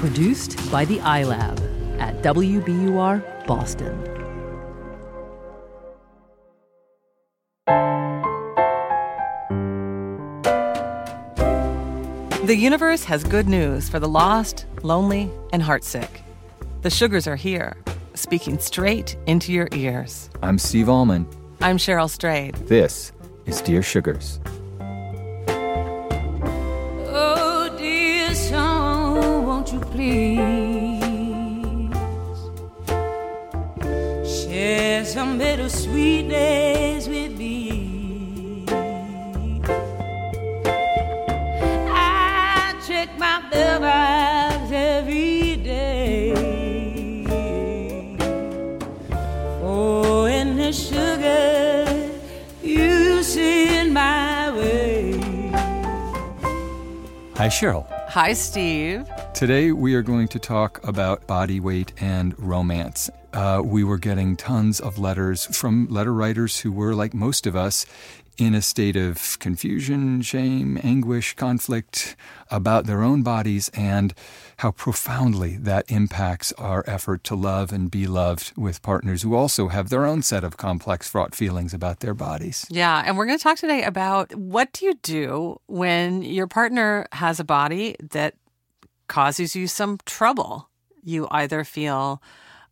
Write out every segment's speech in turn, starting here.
Produced by the iLab at WBUR Boston. The universe has good news for the lost, lonely, and heartsick. The sugars are here, speaking straight into your ears. I'm Steve Almond. I'm Cheryl Strayed. This is Dear Sugars. Please share some bittersweet days with me? I check my mailbox every day. Oh, and the sugar you send my way. Hi, Cheryl. Hi, Steve. Today we are going to talk about body weight and romance. Uh, we were getting tons of letters from letter writers who were, like most of us, in a state of confusion, shame, anguish, conflict about their own bodies and how profoundly that impacts our effort to love and be loved with partners who also have their own set of complex, fraught feelings about their bodies. Yeah, and we're going to talk today about what do you do when your partner has a body that causes you some trouble. You either feel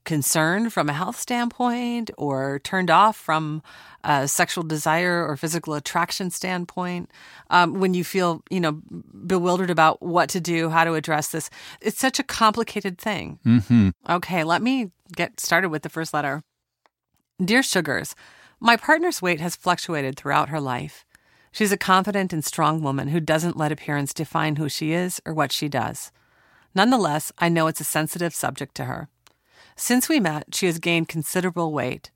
concerned from a health standpoint or turned off from a sexual desire or physical attraction standpoint. Um, when you feel you know bewildered about what to do how to address this it's such a complicated thing. Mm-hmm. okay let me get started with the first letter. Dear sugars my partner's weight has fluctuated throughout her life. She's a confident and strong woman who doesn't let appearance define who she is or what she does nonetheless i know it's a sensitive subject to her since we met, she has gained considerable weight.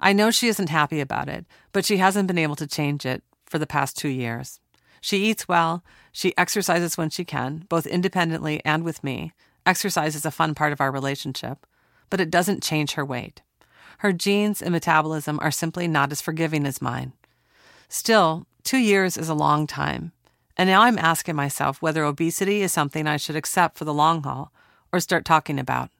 I know she isn't happy about it, but she hasn't been able to change it for the past two years. She eats well, she exercises when she can, both independently and with me. Exercise is a fun part of our relationship, but it doesn't change her weight. Her genes and metabolism are simply not as forgiving as mine. Still, two years is a long time, and now I'm asking myself whether obesity is something I should accept for the long haul or start talking about.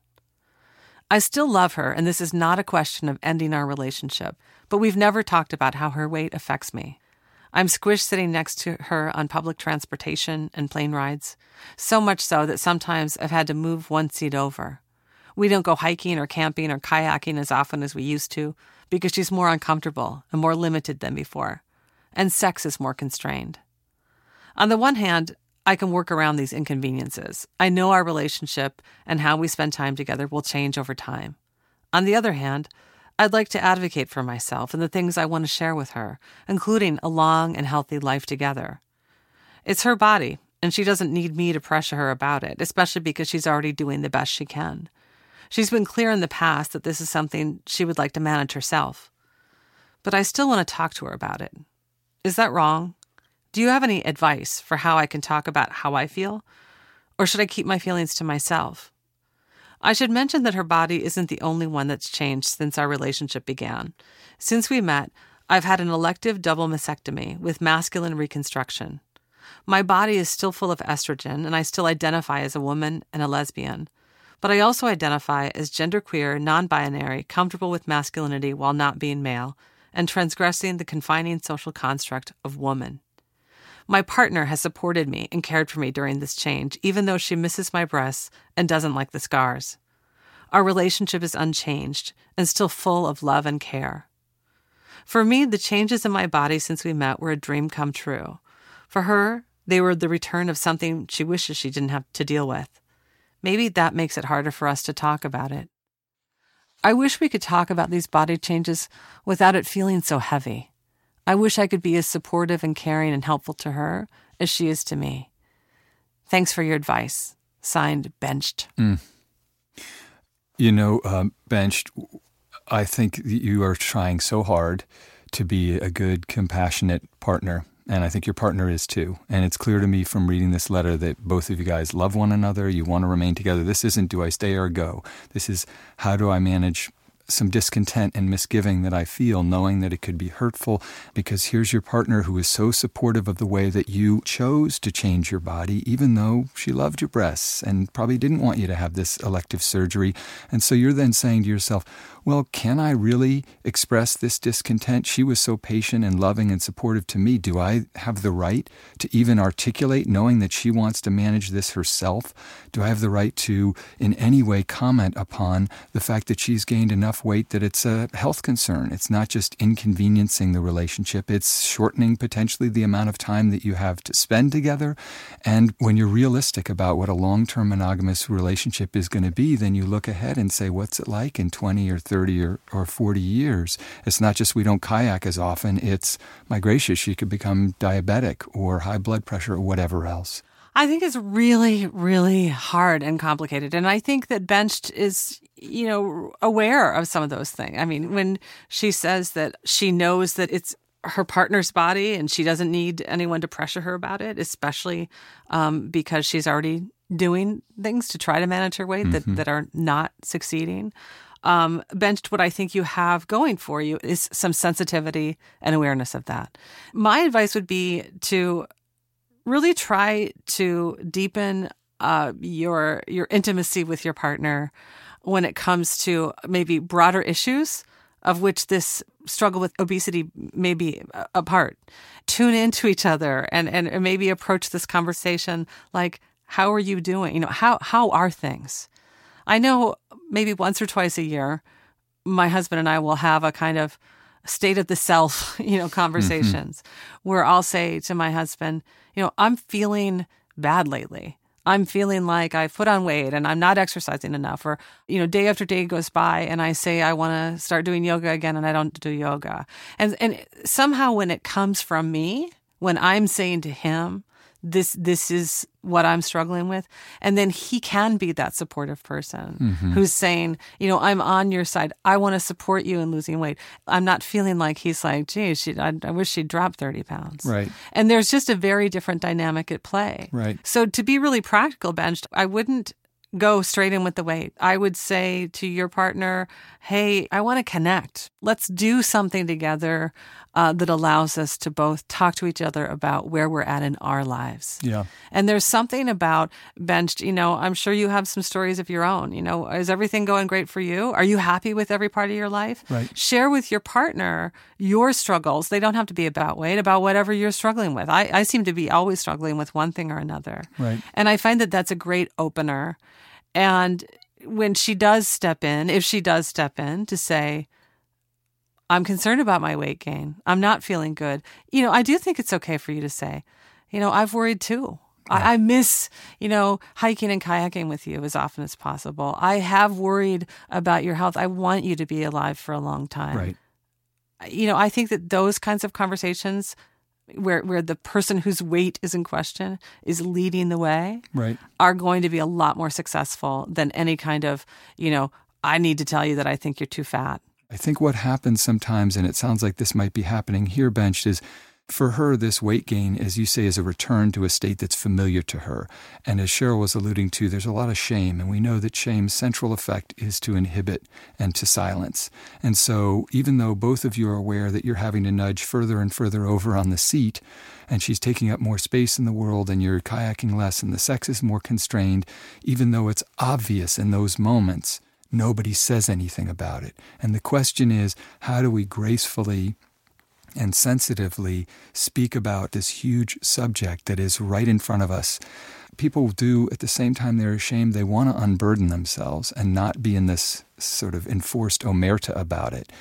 I still love her, and this is not a question of ending our relationship, but we've never talked about how her weight affects me. I'm squished sitting next to her on public transportation and plane rides, so much so that sometimes I've had to move one seat over. We don't go hiking or camping or kayaking as often as we used to because she's more uncomfortable and more limited than before, and sex is more constrained. On the one hand, I can work around these inconveniences. I know our relationship and how we spend time together will change over time. On the other hand, I'd like to advocate for myself and the things I want to share with her, including a long and healthy life together. It's her body, and she doesn't need me to pressure her about it, especially because she's already doing the best she can. She's been clear in the past that this is something she would like to manage herself. But I still want to talk to her about it. Is that wrong? Do you have any advice for how I can talk about how I feel? Or should I keep my feelings to myself? I should mention that her body isn't the only one that's changed since our relationship began. Since we met, I've had an elective double mastectomy with masculine reconstruction. My body is still full of estrogen, and I still identify as a woman and a lesbian. But I also identify as genderqueer, non binary, comfortable with masculinity while not being male, and transgressing the confining social construct of woman. My partner has supported me and cared for me during this change, even though she misses my breasts and doesn't like the scars. Our relationship is unchanged and still full of love and care. For me, the changes in my body since we met were a dream come true. For her, they were the return of something she wishes she didn't have to deal with. Maybe that makes it harder for us to talk about it. I wish we could talk about these body changes without it feeling so heavy. I wish I could be as supportive and caring and helpful to her as she is to me. Thanks for your advice. Signed, Benched. You know, um, Benched, I think you are trying so hard to be a good, compassionate partner. And I think your partner is too. And it's clear to me from reading this letter that both of you guys love one another. You want to remain together. This isn't do I stay or go. This is how do I manage some discontent and misgiving that I feel, knowing that it could be hurtful. Because here's your partner who is so supportive of the way that you chose to change your body, even though she loved your breasts and probably didn't want you to have this elective surgery. And so you're then saying to yourself, well, can I really express this discontent? She was so patient and loving and supportive to me. Do I have the right to even articulate, knowing that she wants to manage this herself? Do I have the right to, in any way, comment upon the fact that she's gained enough weight that it's a health concern? It's not just inconveniencing the relationship, it's shortening potentially the amount of time that you have to spend together. And when you're realistic about what a long term monogamous relationship is going to be, then you look ahead and say, what's it like in 20 or 30 30 or, or 40 years. It's not just we don't kayak as often, it's, my gracious, she could become diabetic or high blood pressure or whatever else. I think it's really, really hard and complicated. And I think that Benched is, you know, aware of some of those things. I mean, when she says that she knows that it's her partner's body and she doesn't need anyone to pressure her about it, especially um, because she's already doing things to try to manage her weight that, that are not succeeding um, benched, what I think you have going for you is some sensitivity and awareness of that. My advice would be to really try to deepen uh, your your intimacy with your partner when it comes to maybe broader issues of which this struggle with obesity may be a part. Tune into each other and, and maybe approach this conversation like, how are you doing? You know, how how are things? I know maybe once or twice a year, my husband and I will have a kind of state of the self, you know, conversations mm-hmm. where I'll say to my husband, you know, I'm feeling bad lately. I'm feeling like I've put on weight and I'm not exercising enough. Or, you know, day after day goes by and I say I want to start doing yoga again and I don't do yoga. And, and somehow when it comes from me, when I'm saying to him, this this is what I'm struggling with. And then he can be that supportive person mm-hmm. who's saying, you know, I'm on your side. I want to support you in losing weight. I'm not feeling like he's like, gee, she, I, I wish she'd drop 30 pounds. Right. And there's just a very different dynamic at play. Right. So to be really practical, Benched, I wouldn't go straight in with the weight. I would say to your partner, hey, I want to connect. Let's do something together uh, that allows us to both talk to each other about where we're at in our lives. Yeah. And there's something about benched, you know, I'm sure you have some stories of your own. You know, is everything going great for you? Are you happy with every part of your life? Right. Share with your partner your struggles. They don't have to be about weight, about whatever you're struggling with. I, I seem to be always struggling with one thing or another. Right. And I find that that's a great opener and when she does step in, if she does step in to say, I'm concerned about my weight gain, I'm not feeling good, you know, I do think it's okay for you to say, you know, I've worried too. I miss, you know, hiking and kayaking with you as often as possible. I have worried about your health. I want you to be alive for a long time. Right. You know, I think that those kinds of conversations where where the person whose weight is in question is leading the way right. are going to be a lot more successful than any kind of you know i need to tell you that i think you're too fat i think what happens sometimes and it sounds like this might be happening here benched is for her, this weight gain, as you say, is a return to a state that's familiar to her. And as Cheryl was alluding to, there's a lot of shame, and we know that shame's central effect is to inhibit and to silence. And so, even though both of you are aware that you're having to nudge further and further over on the seat, and she's taking up more space in the world, and you're kayaking less, and the sex is more constrained, even though it's obvious in those moments, nobody says anything about it. And the question is, how do we gracefully and sensitively speak about this huge subject that is right in front of us. People do, at the same time they're ashamed, they want to unburden themselves and not be in this sort of enforced omerta about it.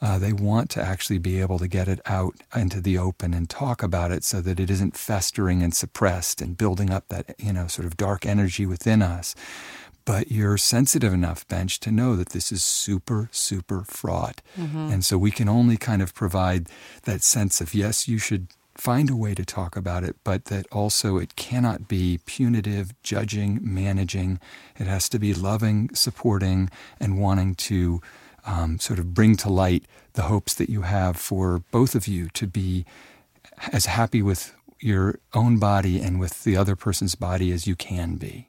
Uh, they want to actually be able to get it out into the open and talk about it so that it isn't festering and suppressed and building up that, you know, sort of dark energy within us but you're sensitive enough, Bench, to know that this is super, super fraught. Mm-hmm. And so we can only kind of provide that sense of, yes, you should find a way to talk about it, but that also it cannot be punitive, judging, managing. It has to be loving, supporting, and wanting to um, sort of bring to light the hopes that you have for both of you to be as happy with your own body and with the other person's body as you can be.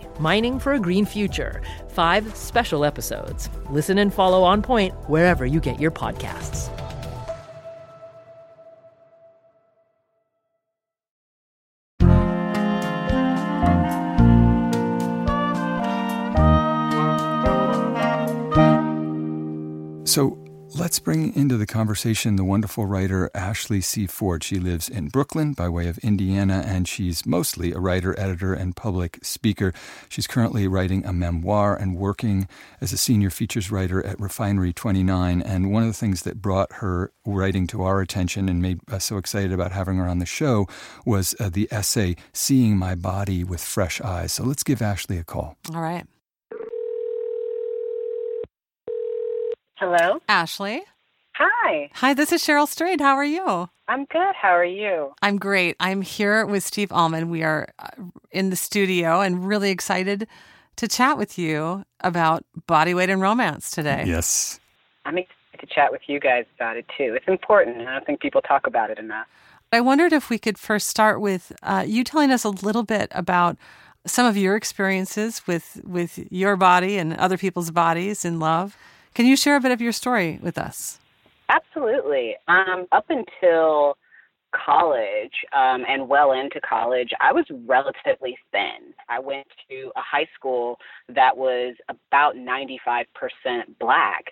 Mining for a Green Future. Five special episodes. Listen and follow On Point wherever you get your podcasts. Let's bring into the conversation the wonderful writer Ashley C. Ford. She lives in Brooklyn by way of Indiana, and she's mostly a writer, editor, and public speaker. She's currently writing a memoir and working as a senior features writer at Refinery 29. And one of the things that brought her writing to our attention and made us so excited about having her on the show was uh, the essay, Seeing My Body with Fresh Eyes. So let's give Ashley a call. All right. Hello. Ashley. Hi. Hi, this is Cheryl Strayed. How are you? I'm good. How are you? I'm great. I'm here with Steve Almond. We are uh, in the studio and really excited to chat with you about body weight and romance today. Yes. I'm excited to chat with you guys about it too. It's important, and I don't think people talk about it enough. I wondered if we could first start with uh, you telling us a little bit about some of your experiences with with your body and other people's bodies in love. Can you share a bit of your story with us? Absolutely. Um, up until college um, and well into college, I was relatively thin. I went to a high school that was about 95% black.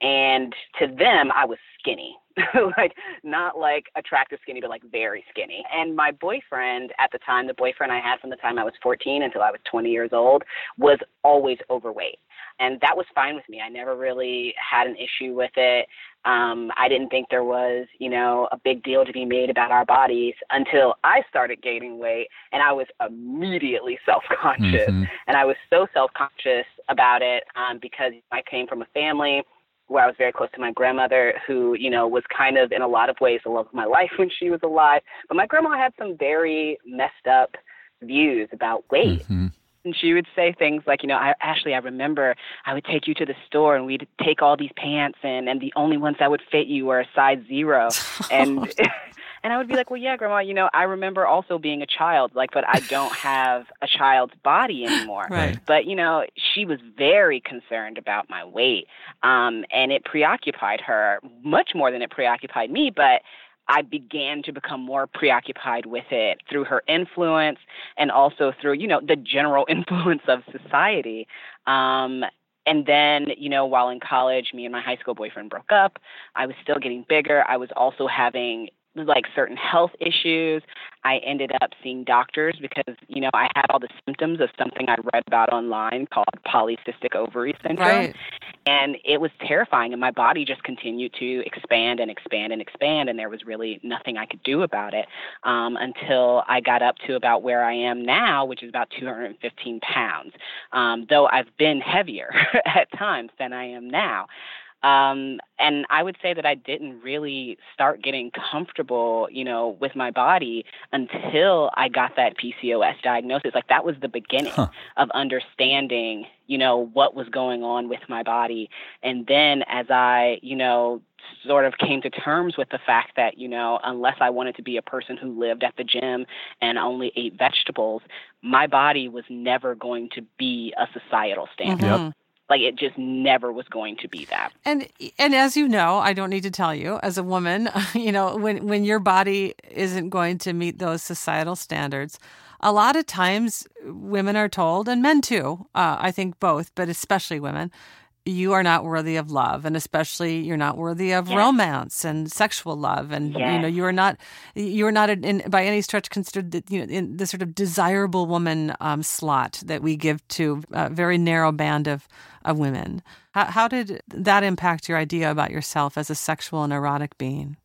And to them, I was skinny. like not like attractive skinny, but like very skinny. And my boyfriend at the time, the boyfriend I had from the time I was 14 until I was 20 years old, was always overweight and that was fine with me. I never really had an issue with it. Um, I didn't think there was, you know, a big deal to be made about our bodies until I started gaining weight, and I was immediately self-conscious, mm-hmm. and I was so self-conscious about it um, because I came from a family where I was very close to my grandmother, who, you know, was kind of in a lot of ways the love of my life when she was alive. But my grandma had some very messed up views about weight. Mm-hmm. And she would say things like, you know, I, Ashley, I remember I would take you to the store and we'd take all these pants in, and the only ones that would fit you were a size zero. and and I would be like, well, yeah, Grandma, you know, I remember also being a child, like, but I don't have a child's body anymore. Right. But you know, she was very concerned about my weight, um, and it preoccupied her much more than it preoccupied me. But I began to become more preoccupied with it through her influence and also through, you know, the general influence of society. Um, and then, you know, while in college, me and my high school boyfriend broke up. I was still getting bigger. I was also having like certain health issues. I ended up seeing doctors because, you know, I had all the symptoms of something I read about online called polycystic ovary syndrome. Right. And it was terrifying. And my body just continued to expand and expand and expand. And there was really nothing I could do about it um, until I got up to about where I am now, which is about 215 pounds. Um, though I've been heavier at times than I am now. Um, and I would say that I didn't really start getting comfortable, you know, with my body until I got that PCOS diagnosis. Like that was the beginning huh. of understanding, you know, what was going on with my body. And then as I, you know, sort of came to terms with the fact that, you know, unless I wanted to be a person who lived at the gym and only ate vegetables, my body was never going to be a societal standard. Mm-hmm. Yep. Like it just never was going to be that. And and as you know, I don't need to tell you, as a woman, you know, when when your body isn't going to meet those societal standards, a lot of times women are told, and men too, uh, I think both, but especially women, you are not worthy of love and especially you're not worthy of yes. romance and sexual love and yes. you know you are not you are not in, by any stretch considered the, you know in the sort of desirable woman um, slot that we give to a very narrow band of of women how, how did that impact your idea about yourself as a sexual and erotic being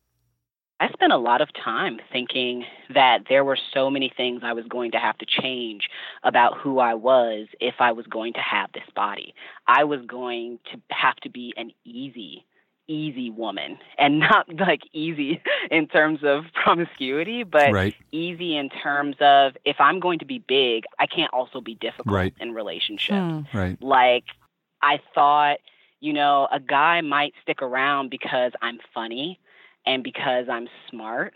I spent a lot of time thinking that there were so many things I was going to have to change about who I was if I was going to have this body. I was going to have to be an easy, easy woman and not like easy in terms of promiscuity, but right. easy in terms of if I'm going to be big, I can't also be difficult right. in relationships. Hmm. Right. Like I thought, you know, a guy might stick around because I'm funny and because I'm smart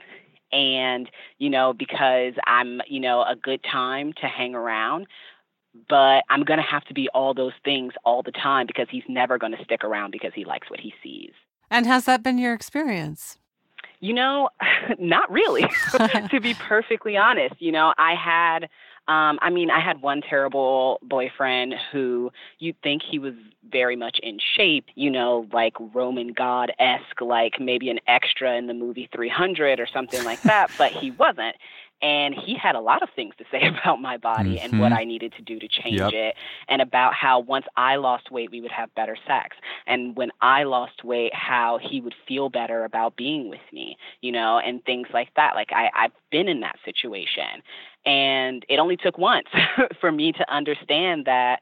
and you know because I'm you know a good time to hang around but I'm going to have to be all those things all the time because he's never going to stick around because he likes what he sees. And has that been your experience? You know, not really, to be perfectly honest. You know, I had um, I mean, I had one terrible boyfriend who you'd think he was very much in shape, you know, like Roman god esque, like maybe an extra in the movie 300 or something like that, but he wasn't. And he had a lot of things to say about my body mm-hmm. and what I needed to do to change yep. it, and about how once I lost weight, we would have better sex. And when I lost weight, how he would feel better about being with me, you know, and things like that. Like I, I've been in that situation. And it only took once for me to understand that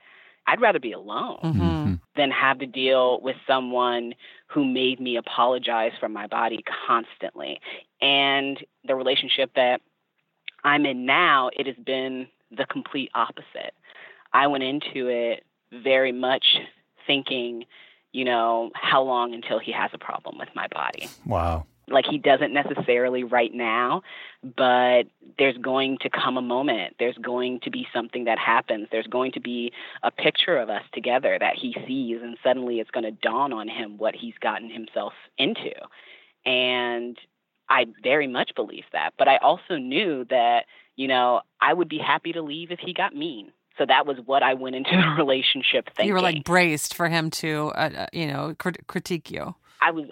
I'd rather be alone mm-hmm. than have to deal with someone who made me apologize for my body constantly. And the relationship that I'm in now, it has been the complete opposite. I went into it very much thinking, you know, how long until he has a problem with my body? Wow. Like he doesn't necessarily right now, but there's going to come a moment. There's going to be something that happens. There's going to be a picture of us together that he sees, and suddenly it's going to dawn on him what he's gotten himself into. And I very much believe that. But I also knew that, you know, I would be happy to leave if he got mean. So that was what I went into the relationship thinking. You were like braced for him to, uh, uh you know, crit- critique you. I was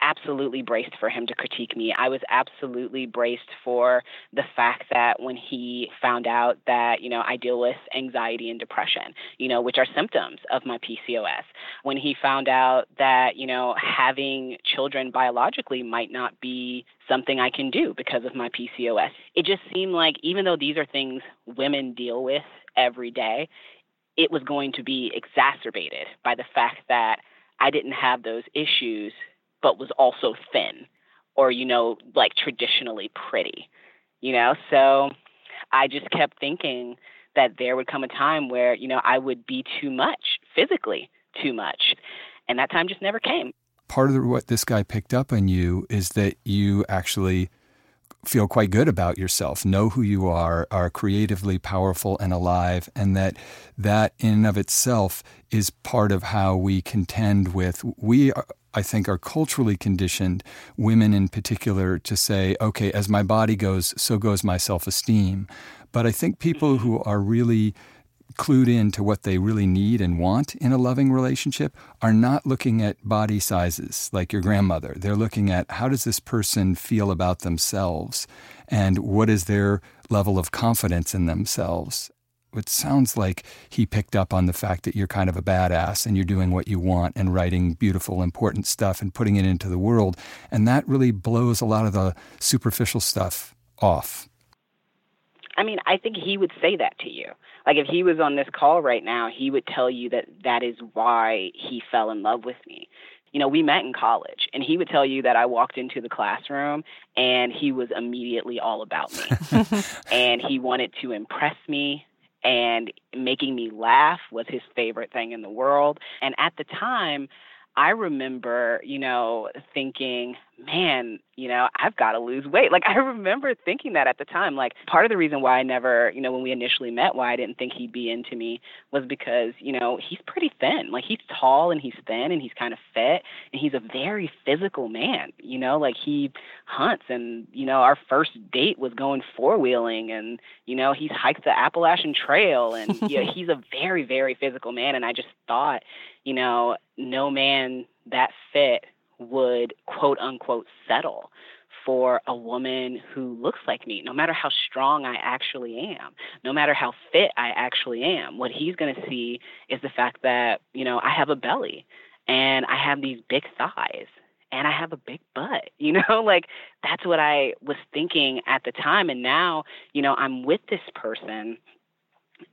absolutely braced for him to critique me. I was absolutely braced for the fact that when he found out that, you know, I deal with anxiety and depression, you know, which are symptoms of my PCOS. When he found out that, you know, having children biologically might not be something I can do because of my PCOS. It just seemed like even though these are things women deal with every day, it was going to be exacerbated by the fact that I didn't have those issues but was also thin or you know like traditionally pretty you know? So i just kept thinking that there would come a time where you know i would be too much physically too much and that time just never came. Part of what this guy picked up on you is that you actually feel quite good about yourself, know who you are, are creatively powerful and alive, and that that in and of itself is part of how we contend with we I think, are culturally conditioned, women in particular, to say, okay, as my body goes, so goes my self esteem. But I think people mm-hmm. who are really clued in to what they really need and want in a loving relationship are not looking at body sizes like your grandmother. They're looking at how does this person feel about themselves and what is their level of confidence in themselves it sounds like he picked up on the fact that you're kind of a badass and you're doing what you want and writing beautiful, important stuff and putting it into the world. And that really blows a lot of the superficial stuff off. I mean, I think he would say that to you. Like if he was on this call right now, he would tell you that that is why he fell in love with me. you know, we met in college, and he would tell you that I walked into the classroom and he was immediately all about me. and he wanted to impress me, and making me laugh was his favorite thing in the world. And at the time, I remember, you know, thinking, man, you know, I've got to lose weight. Like I remember thinking that at the time. Like part of the reason why I never, you know, when we initially met, why I didn't think he'd be into me was because, you know, he's pretty thin. Like he's tall and he's thin and he's kind of fit and he's a very physical man. You know, like he hunts and, you know, our first date was going four wheeling and, you know, he's hiked the Appalachian Trail and you know, he's a very, very physical man and I just thought, you know, no man that fit would quote unquote settle for a woman who looks like me, no matter how strong I actually am, no matter how fit I actually am. What he's going to see is the fact that, you know, I have a belly and I have these big thighs and I have a big butt. You know, like that's what I was thinking at the time. And now, you know, I'm with this person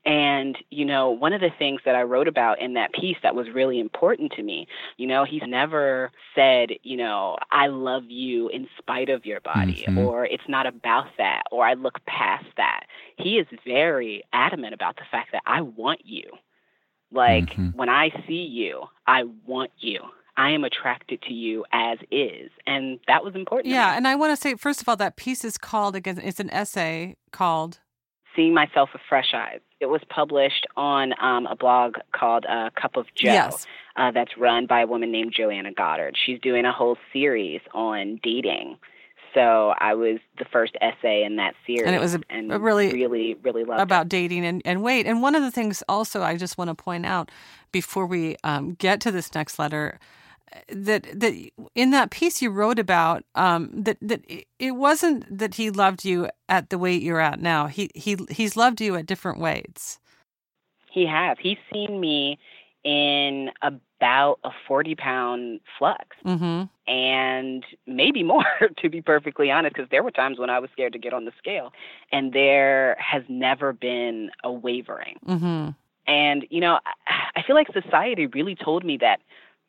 and, you know, one of the things that I wrote about in that piece that was really important to me, you know, he's never said, you know, I love you in spite of your body, mm-hmm. or it's not about that, or I look past that. He is very adamant about the fact that I want you. Like, mm-hmm. when I see you, I want you. I am attracted to you as is. And that was important. Yeah. And I want to say, first of all, that piece is called, again, it's an essay called Seeing Myself with Fresh Eyes. It was published on um, a blog called uh, Cup of Jo. Yes. Uh, that's run by a woman named Joanna Goddard. She's doing a whole series on dating. So I was the first essay in that series, and it was a, and a really, really, really loved about it. dating and, and weight. And one of the things also I just want to point out before we um, get to this next letter that that in that piece you wrote about um, that that it wasn't that he loved you at the weight you're at now. He he he's loved you at different weights. He has. He's seen me in about a 40 pound flux mm-hmm. and maybe more to be perfectly honest because there were times when i was scared to get on the scale and there has never been a wavering mm-hmm. and you know I, I feel like society really told me that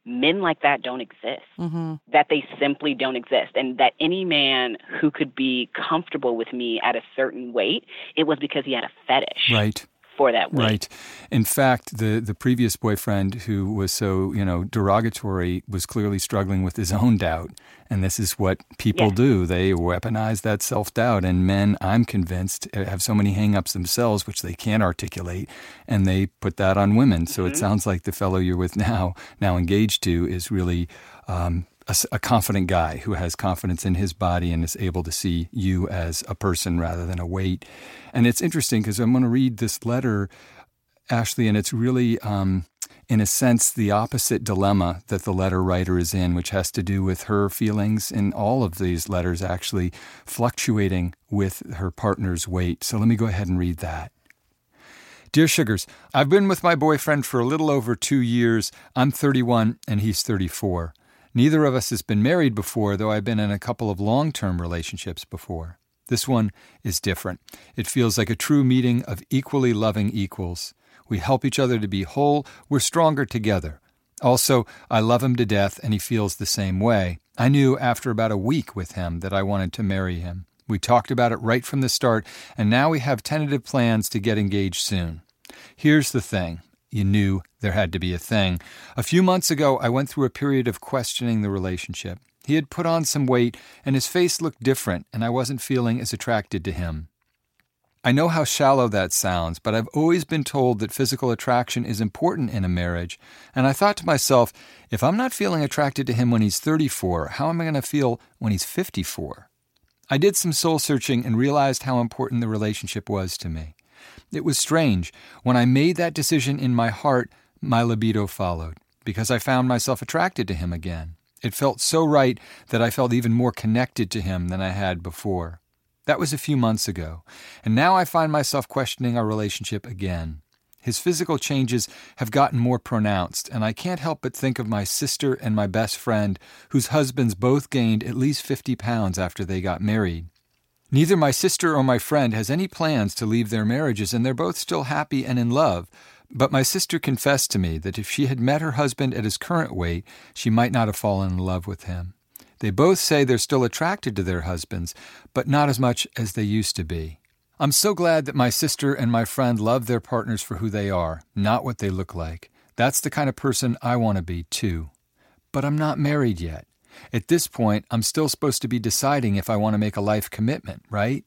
men like that don't exist, mm-hmm. that they simply don't exist, and that any man who could be comfortable with me at a certain weight, it was because he had a fetish. Right for that weight. Right. In fact, the the previous boyfriend who was so you know derogatory was clearly struggling with his own doubt, and this is what people yes. do. They weaponize that self doubt, and men, I'm convinced, have so many hangups themselves which they can't articulate, and they put that on women. So mm-hmm. it sounds like the fellow you're with now, now engaged to, is really. Um, a, a, confident guy who has confidence in his body and is able to see you as a person rather than a weight. And it's interesting because I'm going to read this letter, Ashley, and it's really, um, in a sense, the opposite dilemma that the letter writer is in, which has to do with her feelings in all of these letters actually fluctuating with her partner's weight. So let me go ahead and read that. Dear Sugars, I've been with my boyfriend for a little over two years. I'm 31 and he's 34. Neither of us has been married before, though I've been in a couple of long term relationships before. This one is different. It feels like a true meeting of equally loving equals. We help each other to be whole, we're stronger together. Also, I love him to death, and he feels the same way. I knew after about a week with him that I wanted to marry him. We talked about it right from the start, and now we have tentative plans to get engaged soon. Here's the thing you knew there had to be a thing. A few months ago, I went through a period of questioning the relationship. He had put on some weight, and his face looked different, and I wasn't feeling as attracted to him. I know how shallow that sounds, but I've always been told that physical attraction is important in a marriage, and I thought to myself, if I'm not feeling attracted to him when he's 34, how am I going to feel when he's 54? I did some soul searching and realized how important the relationship was to me. It was strange. When I made that decision in my heart, my libido followed, because I found myself attracted to him again. It felt so right that I felt even more connected to him than I had before. That was a few months ago, and now I find myself questioning our relationship again. His physical changes have gotten more pronounced, and I can't help but think of my sister and my best friend, whose husbands both gained at least 50 pounds after they got married. Neither my sister or my friend has any plans to leave their marriages, and they're both still happy and in love. But my sister confessed to me that if she had met her husband at his current weight, she might not have fallen in love with him. They both say they're still attracted to their husbands, but not as much as they used to be. I'm so glad that my sister and my friend love their partners for who they are, not what they look like. That's the kind of person I want to be, too. But I'm not married yet. At this point, I'm still supposed to be deciding if I want to make a life commitment, right?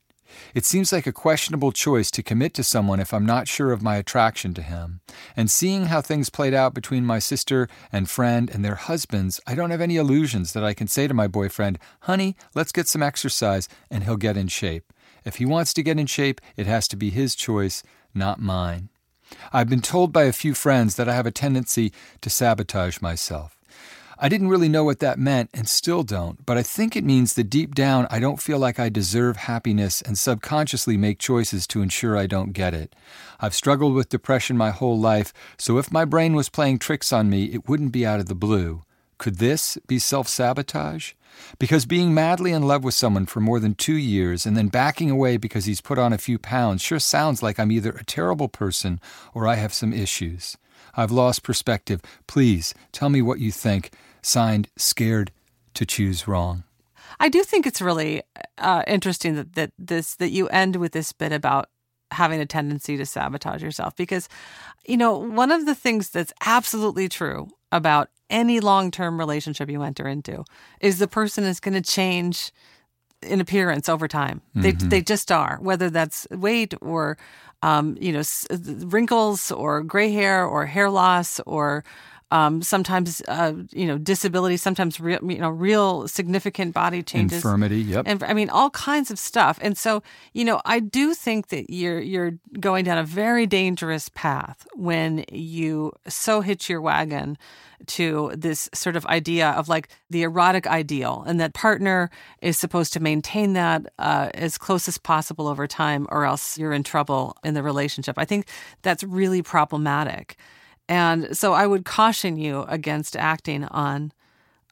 It seems like a questionable choice to commit to someone if I'm not sure of my attraction to him. And seeing how things played out between my sister and friend and their husbands, I don't have any illusions that I can say to my boyfriend, honey, let's get some exercise, and he'll get in shape. If he wants to get in shape, it has to be his choice, not mine. I've been told by a few friends that I have a tendency to sabotage myself. I didn't really know what that meant and still don't, but I think it means that deep down I don't feel like I deserve happiness and subconsciously make choices to ensure I don't get it. I've struggled with depression my whole life, so if my brain was playing tricks on me, it wouldn't be out of the blue. Could this be self sabotage? Because being madly in love with someone for more than two years and then backing away because he's put on a few pounds sure sounds like I'm either a terrible person or I have some issues. I've lost perspective. Please tell me what you think signed Scared to Choose Wrong. I do think it's really uh, interesting that, that this that you end with this bit about having a tendency to sabotage yourself because you know one of the things that's absolutely true about any long-term relationship you enter into is the person is going to change in appearance over time. They mm-hmm. they just are, whether that's weight or um, you know wrinkles or gray hair or hair loss or um, sometimes uh, you know disability, sometimes real you know real significant body changes, infirmity, yep, and I mean all kinds of stuff. And so you know I do think that you're you're going down a very dangerous path when you so hitch your wagon to this sort of idea of like the erotic ideal, and that partner is supposed to maintain that uh, as close as possible over time, or else you're in trouble in the relationship. I think that's really problematic. And so I would caution you against acting on,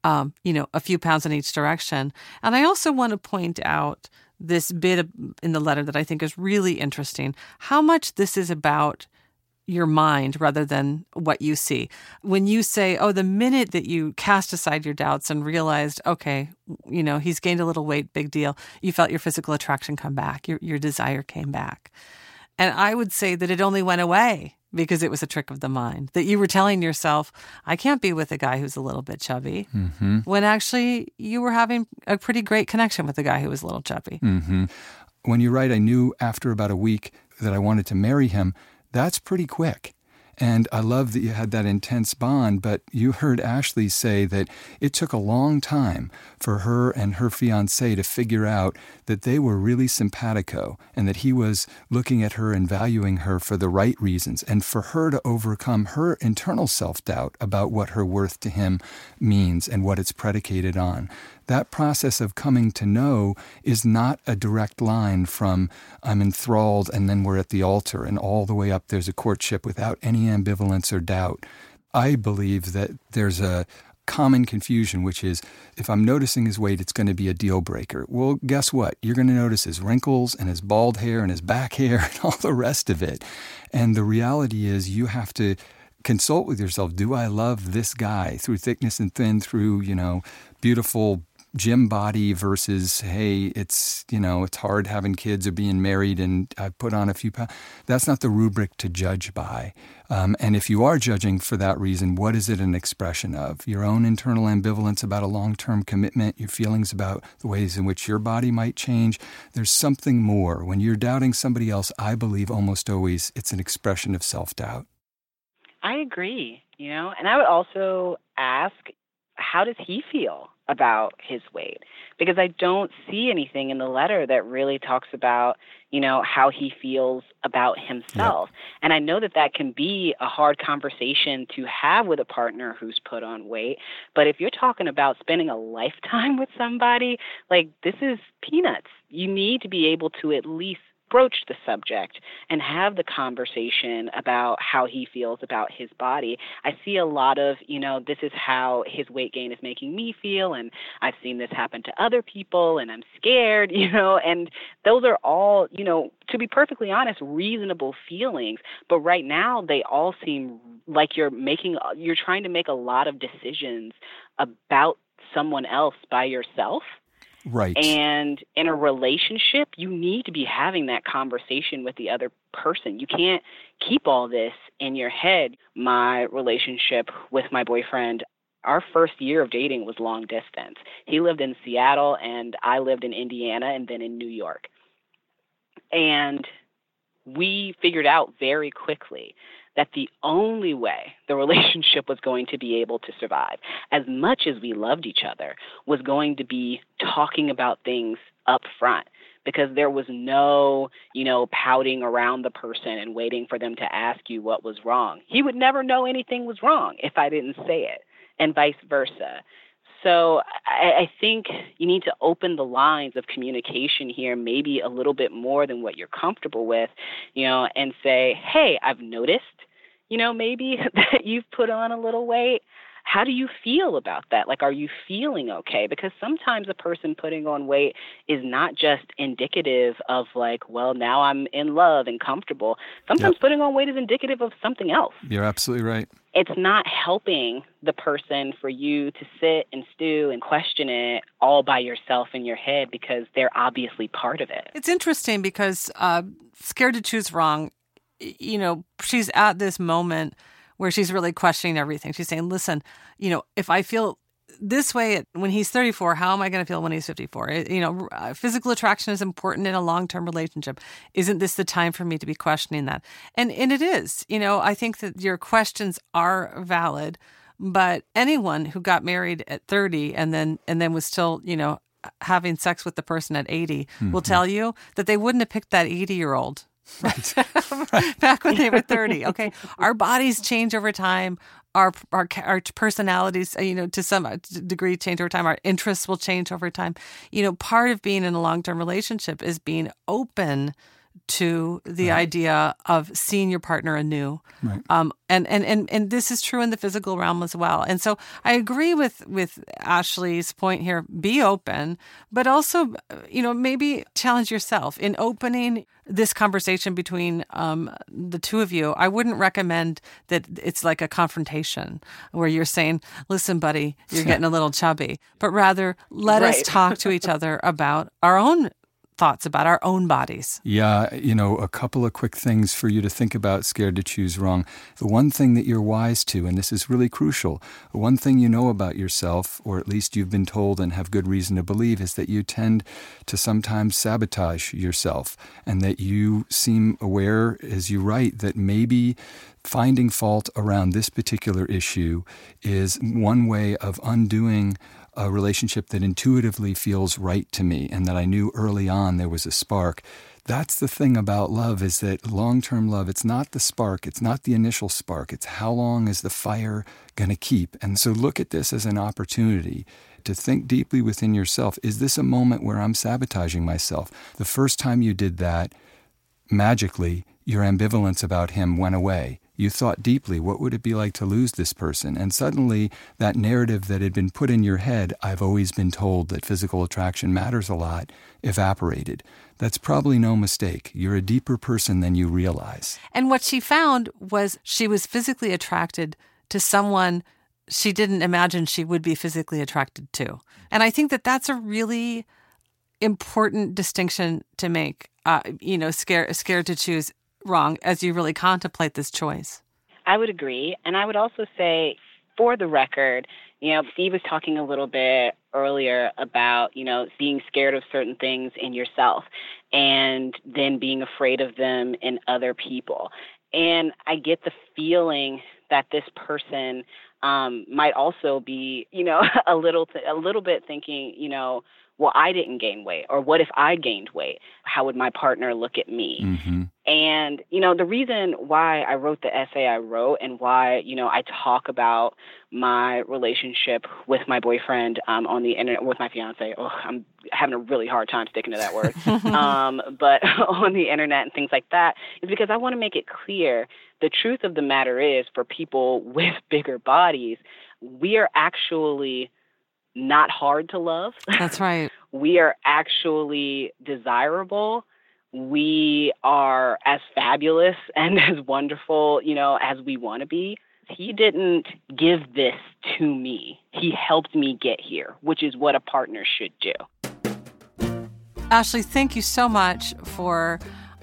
um, you know, a few pounds in each direction. And I also want to point out this bit in the letter that I think is really interesting how much this is about your mind rather than what you see. When you say, oh, the minute that you cast aside your doubts and realized, okay, you know, he's gained a little weight, big deal, you felt your physical attraction come back, your, your desire came back. And I would say that it only went away because it was a trick of the mind. That you were telling yourself, I can't be with a guy who's a little bit chubby, mm-hmm. when actually you were having a pretty great connection with a guy who was a little chubby. Mm-hmm. When you write, I knew after about a week that I wanted to marry him, that's pretty quick. And I love that you had that intense bond, but you heard Ashley say that it took a long time for her and her fiance to figure out that they were really simpatico and that he was looking at her and valuing her for the right reasons and for her to overcome her internal self doubt about what her worth to him means and what it's predicated on that process of coming to know is not a direct line from I'm enthralled and then we're at the altar and all the way up there's a courtship without any ambivalence or doubt. I believe that there's a common confusion, which is if I'm noticing his weight, it's going to be a deal breaker. Well, guess what? You're going to notice his wrinkles and his bald hair and his back hair and all the rest of it. And the reality is, you have to consult with yourself. Do I love this guy through thickness and thin, through, you know, beautiful gym body versus hey it's you know it's hard having kids or being married and i've put on a few pounds. That's not the rubric to judge by. Um, and if you are judging for that reason what is it an expression of? Your own internal ambivalence about a long-term commitment your feelings about the ways in which your body might change. There's something more. When you're doubting somebody else i believe almost always it's an expression of self-doubt. I agree you know and i would also ask how does he feel about his weight because I don't see anything in the letter that really talks about, you know, how he feels about himself. Yep. And I know that that can be a hard conversation to have with a partner who's put on weight, but if you're talking about spending a lifetime with somebody, like this is peanuts. You need to be able to at least broach the subject and have the conversation about how he feels about his body. I see a lot of, you know, this is how his weight gain is making me feel, and I've seen this happen to other people, and I'm scared, you know, and those are all, you know, to be perfectly honest, reasonable feelings. But right now, they all seem like you're making, you're trying to make a lot of decisions about someone else by yourself Right. and in a relationship, you need to be having that conversation with the other person. You can't keep all this in your head. My relationship with my boyfriend, our first year of dating was long distance. He lived in Seattle and I lived in Indiana and then in New York. And we figured out very quickly that the only way the relationship was going to be able to survive, as much as we loved each other, was going to be talking about things up front because there was no, you know, pouting around the person and waiting for them to ask you what was wrong. He would never know anything was wrong if I didn't say it, and vice versa. So I, I think you need to open the lines of communication here, maybe a little bit more than what you're comfortable with, you know, and say, hey, I've noticed, you know, maybe that you've put on a little weight. How do you feel about that? Like, are you feeling okay? Because sometimes a person putting on weight is not just indicative of, like, well, now I'm in love and comfortable. Sometimes Yep. putting on weight is indicative of something else You're absolutely right. it's not helping the person for you to sit and stew and question it all by yourself in your head because they're obviously part of it. It's interesting because uh, scared to choose wrong. You know, she's at this moment where she's really questioning everything. She's saying, "Listen, you know, if I feel this way when he's 34, how am I going to feel when he's 54? You know, uh, physical attraction is important in a long-term relationship. Isn't this the time for me to be questioning that? And and it is. You know, I think that your questions are valid, but anyone who got married at 30 and then and then was still, you know, having sex with the person at 80 will tell you that they wouldn't have picked that 80 year old back when they were 30 okay? Our bodies change over time. Our our our personalities uh, you know to some uh, degree change over time. Our interests will change over time. You know part of being in a long-term relationship is being open to the idea of seeing your partner anew Right. um, and, and, and, and this is true in the physical realm as well. And so I agree with, with Ashley's point here. Be open, but also, uh, you know, maybe challenge yourself in opening this conversation between um, the two of you. I wouldn't recommend that it's like a confrontation where you're saying, listen, buddy, you're getting a little chubby, but rather let us talk to each other about our own thoughts about our own bodies. Yeah, you know, a couple of quick things for you to think about scared to choose wrong. The one thing that you're wise to, and this is really crucial, one thing you know about yourself, or at least you've been told and have good reason to believe, is that you tend to sometimes sabotage yourself and that you seem aware, as you write, that maybe finding fault around this particular issue is one way of undoing a relationship that intuitively feels right to me and that I knew early on there was a spark. That's the thing about love is that long-term love it's not the spark, it's not the initial spark, it's how long is the fire going to keep. And so look at this as an opportunity to think deeply within yourself. Is this a moment where I'm sabotaging myself? The first time you did that, magically your ambivalence about him went away. You thought deeply, what would it be like to lose this person? And suddenly, that narrative that had been put in your head, I've always been told that physical attraction matters a lot, evaporated. That's probably no mistake. You're a deeper person than you realize. And what she found was she was physically attracted to someone she didn't imagine she would be physically attracted to. And I think that that's a really important distinction to make. Uh, you know, scared scared to choose wrong as you really contemplate this choice. I would agree. And I would also say, for the record, you know, Steve was talking a little bit earlier about, you know, being scared of certain things in yourself and then being afraid of them in other people. And I get the feeling that this person um, might also be, you know, a little th- a little bit thinking, you know, well, I didn't gain weight? Or what if I gained weight? How would my partner look at me? Mm-hmm. And, you know, the reason why I wrote the essay I wrote and why, you know, I talk about my relationship with my boyfriend um, on the internet, with my fiance, oh, I'm having a really hard time sticking to that word, um, but on the internet and things like that, is because I want to make it clear the truth of the matter is for people with bigger bodies, we are actually not hard to love. That's right. We are actually desirable we are as fabulous and as wonderful, you know, as we want to be. He didn't give this to me. He helped me get here, which is what a partner should do. Ashley, thank you so much for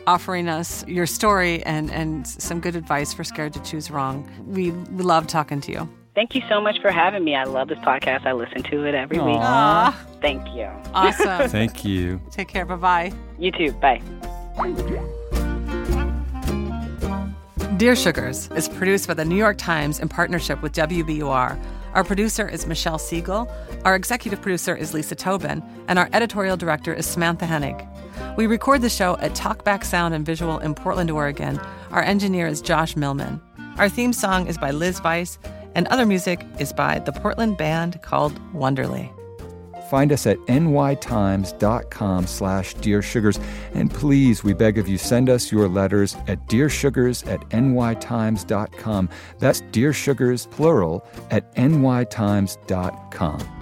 offering us your story and, and some good advice for Scared to Choose Wrong. We love talking to you. Thank you so much for having me. I love this podcast. I listen to it every Aww. week. Aww. Thank you. Awesome. Thank you. Take care. Bye bye. You too. Bye. Dear Sugars is produced by the New York Times in partnership with WBUR. Our producer is Michelle Siegel, our executive producer is Lisa Tobin, and our editorial director is Samantha Henig. We record the show at Talkback Sound and Visual in Portland, Oregon. Our engineer is Josh Millman. Our theme song is by Liz Weiss, and other music is by the Portland band called Wonderly. Find us at nytimes.com slash Dear Sugars. And please, we beg of you, send us your letters at dearsugars at nytimes.com. That's Dear Sugars, plural, at nytimes.com.